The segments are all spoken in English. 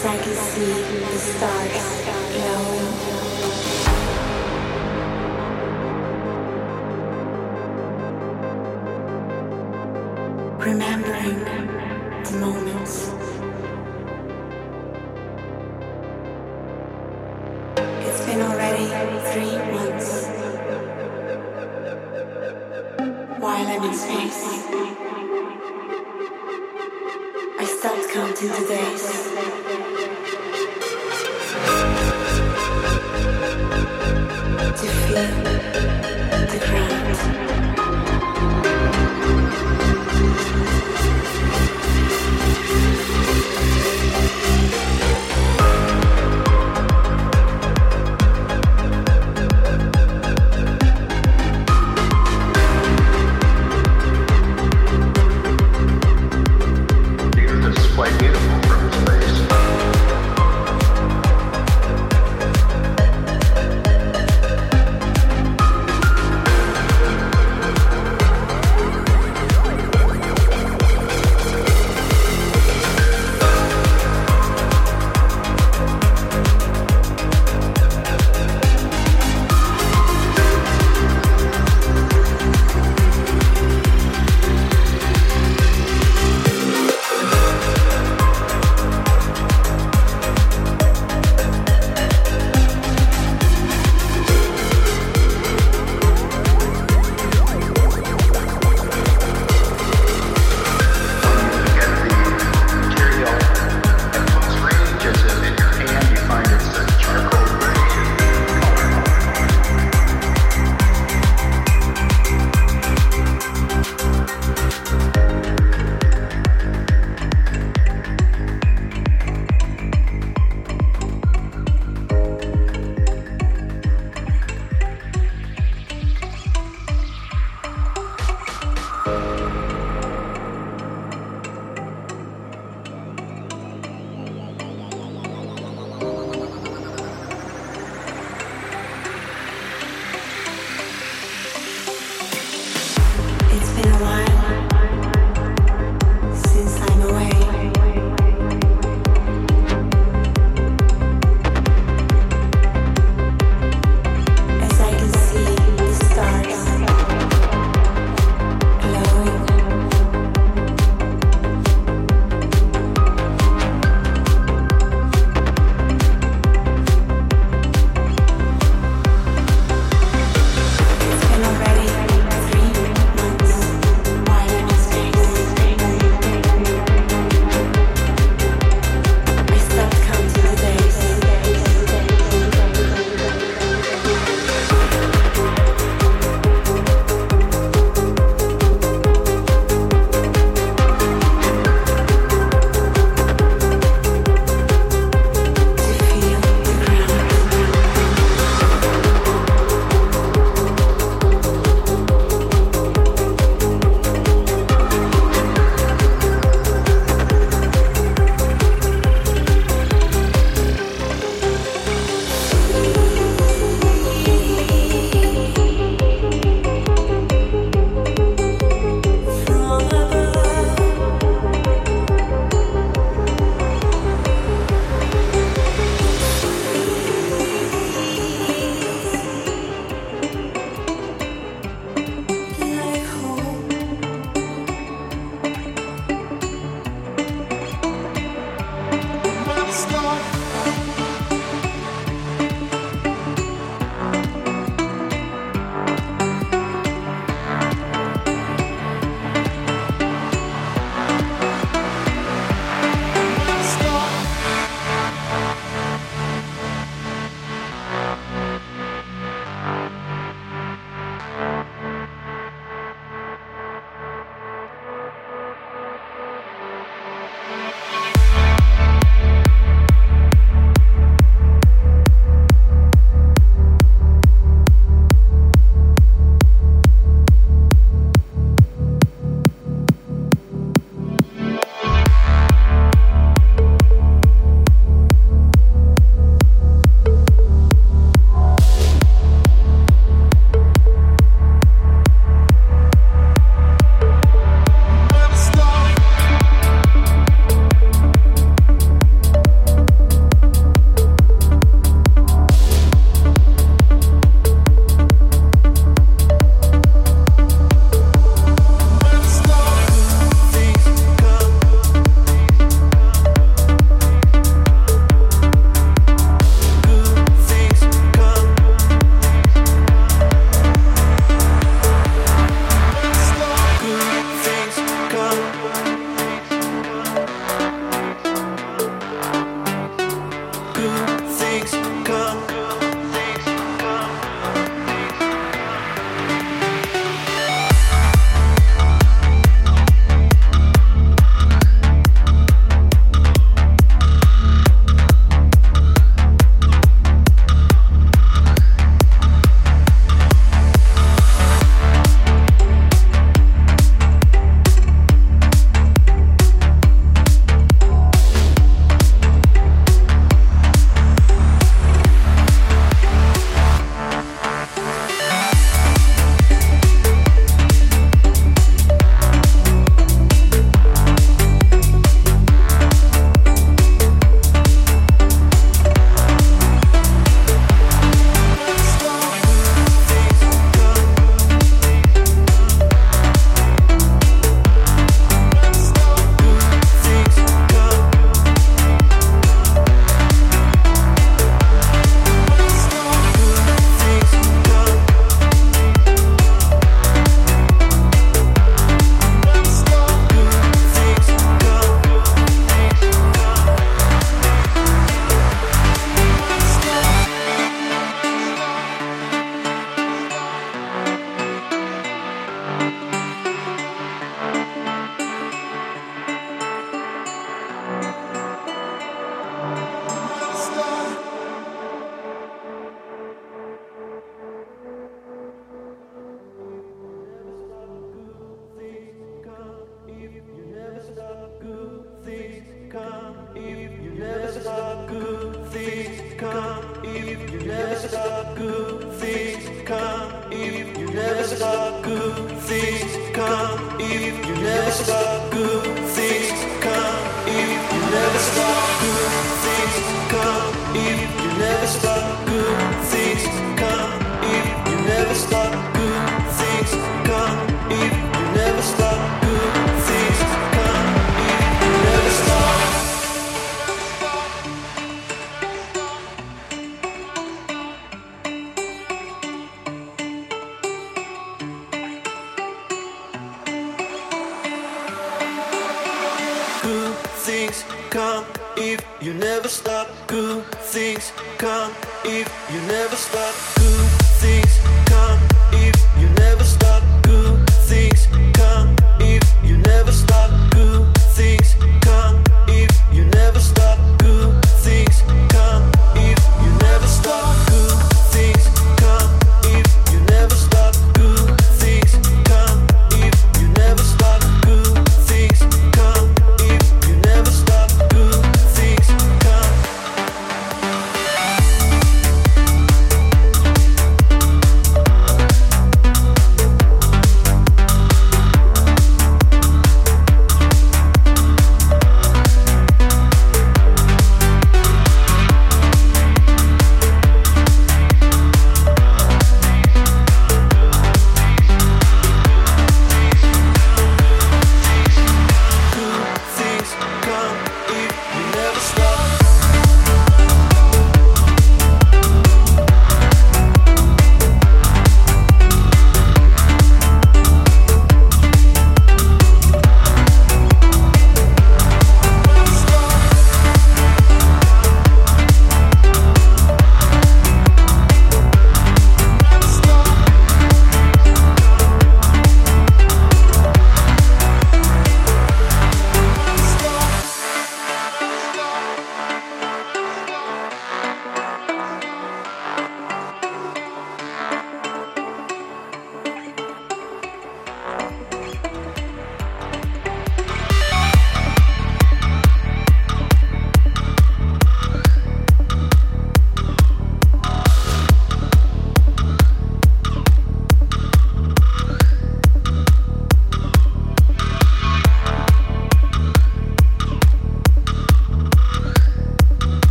I can see the stars glowing. Remembering the moments. It's been already three months while I'm in space. I stopped counting today.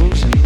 skills and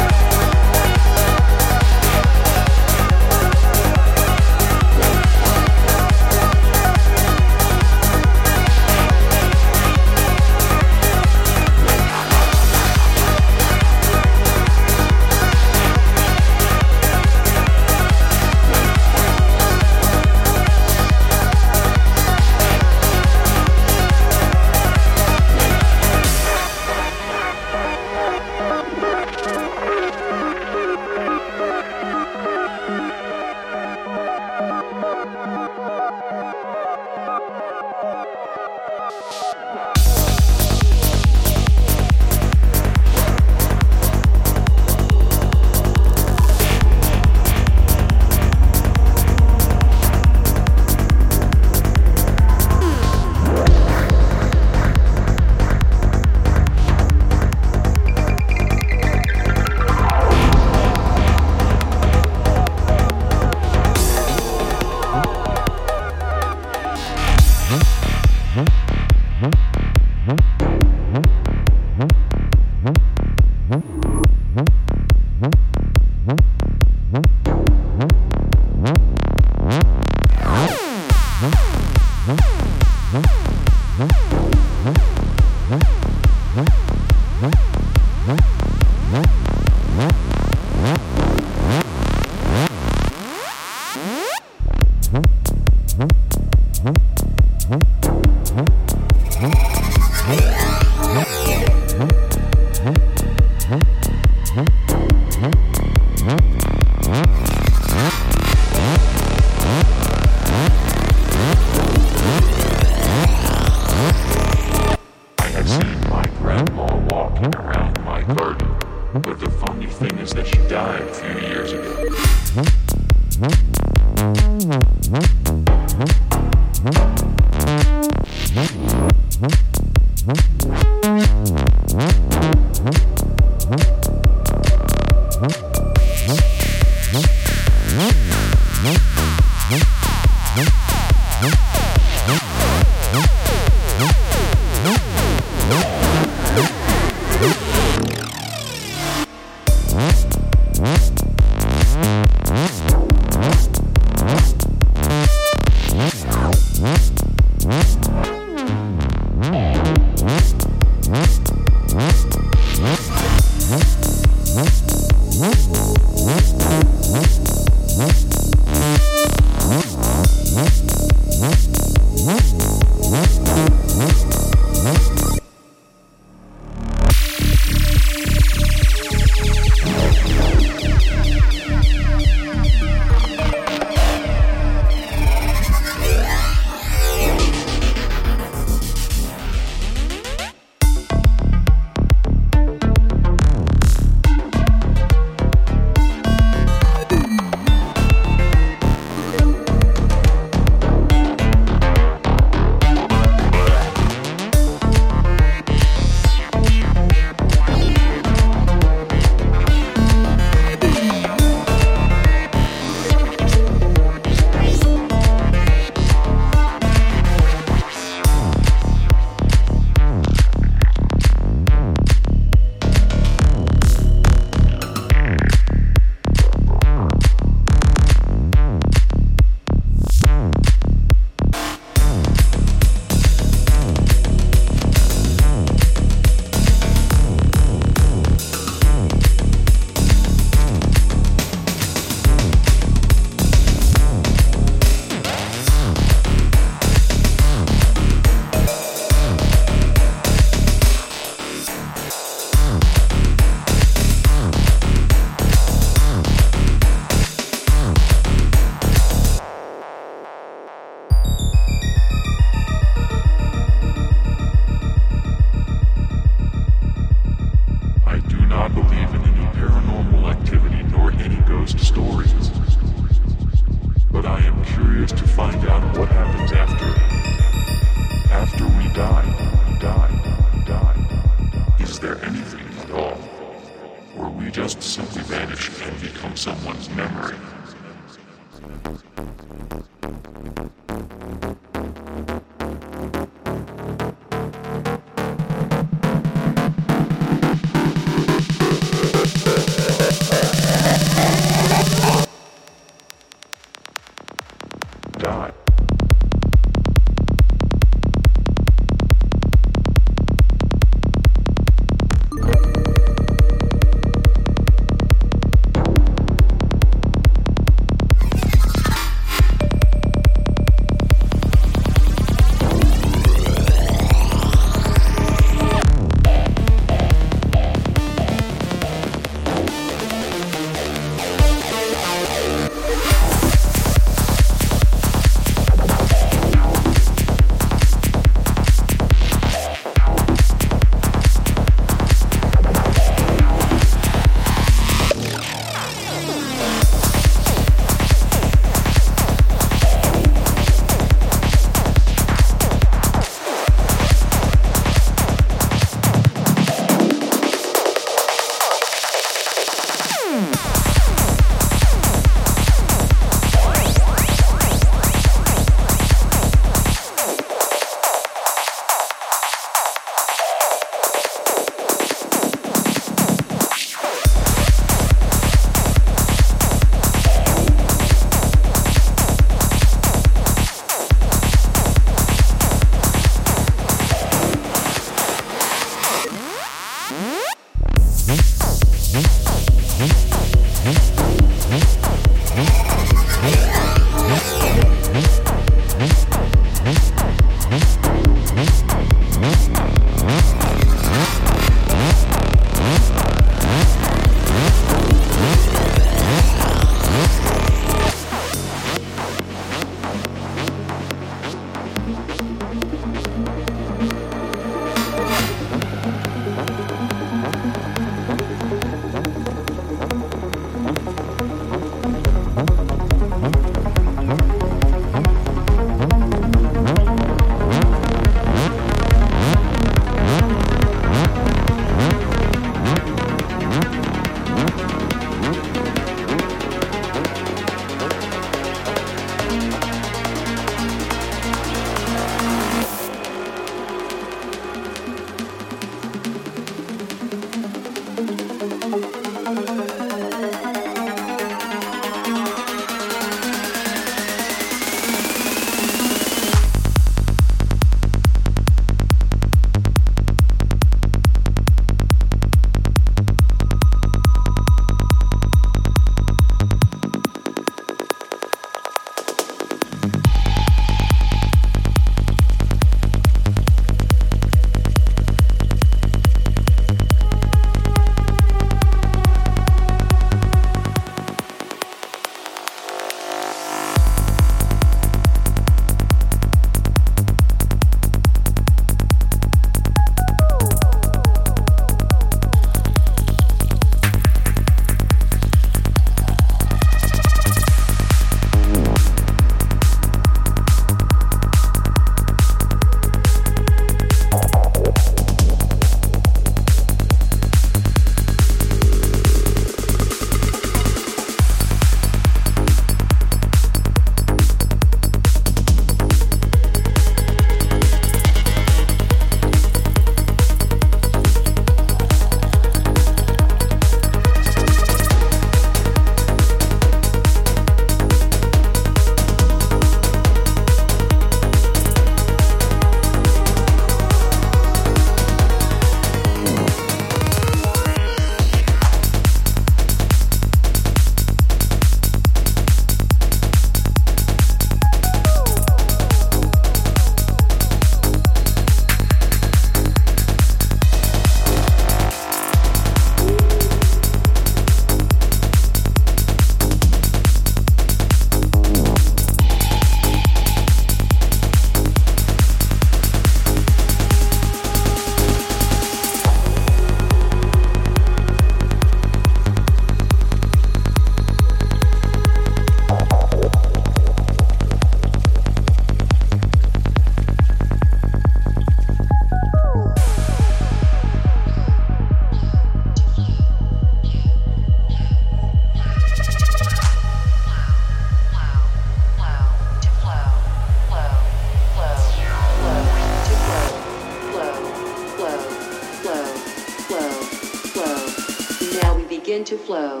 flow.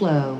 Flow.